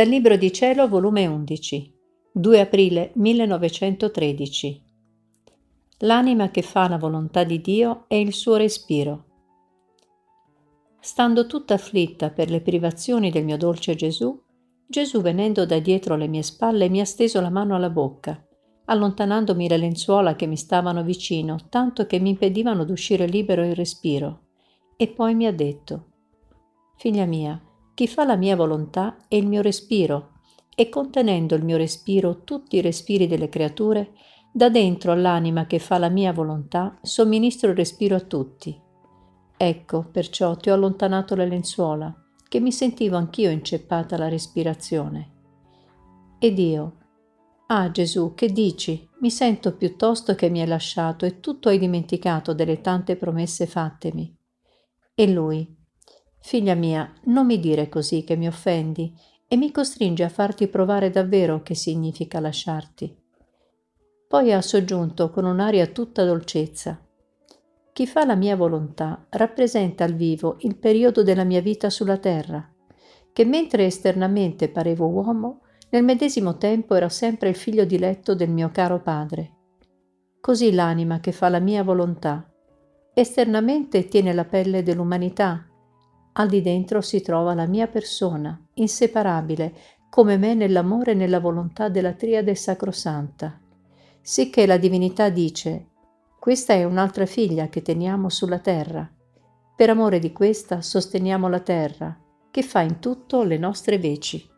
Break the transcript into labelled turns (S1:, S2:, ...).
S1: Dal Libro di Cielo, volume 11, 2 aprile 1913. L'anima che fa la volontà di Dio è il suo respiro. Stando tutta afflitta per le privazioni del mio dolce Gesù, Gesù venendo da dietro le mie spalle mi ha steso la mano alla bocca, allontanandomi le lenzuola che mi stavano vicino, tanto che mi impedivano d'uscire libero il respiro, e poi mi ha detto, Figlia mia, chi fa la mia volontà è il mio respiro, e contenendo il mio respiro tutti i respiri delle creature, da dentro all'anima che fa la mia volontà somministro il respiro a tutti. Ecco, perciò ti ho allontanato le lenzuola, che mi sentivo anch'io inceppata alla respirazione. Ed io, ah Gesù, che dici? Mi sento piuttosto che mi hai lasciato e tutto hai dimenticato delle tante promesse fattemi. E lui, Figlia mia, non mi dire così che mi offendi e mi costringe a farti provare davvero che significa lasciarti. Poi ha soggiunto con un'aria tutta dolcezza. Chi fa la mia volontà rappresenta al vivo il periodo della mia vita sulla terra, che mentre esternamente parevo uomo, nel medesimo tempo ero sempre il figlio diletto del mio caro padre. Così l'anima che fa la mia volontà, esternamente tiene la pelle dell'umanità, al di dentro si trova la mia persona, inseparabile, come me nell'amore e nella volontà della triade sacrosanta. Sicché la divinità dice, questa è un'altra figlia che teniamo sulla terra. Per amore di questa sosteniamo la terra, che fa in tutto le nostre veci.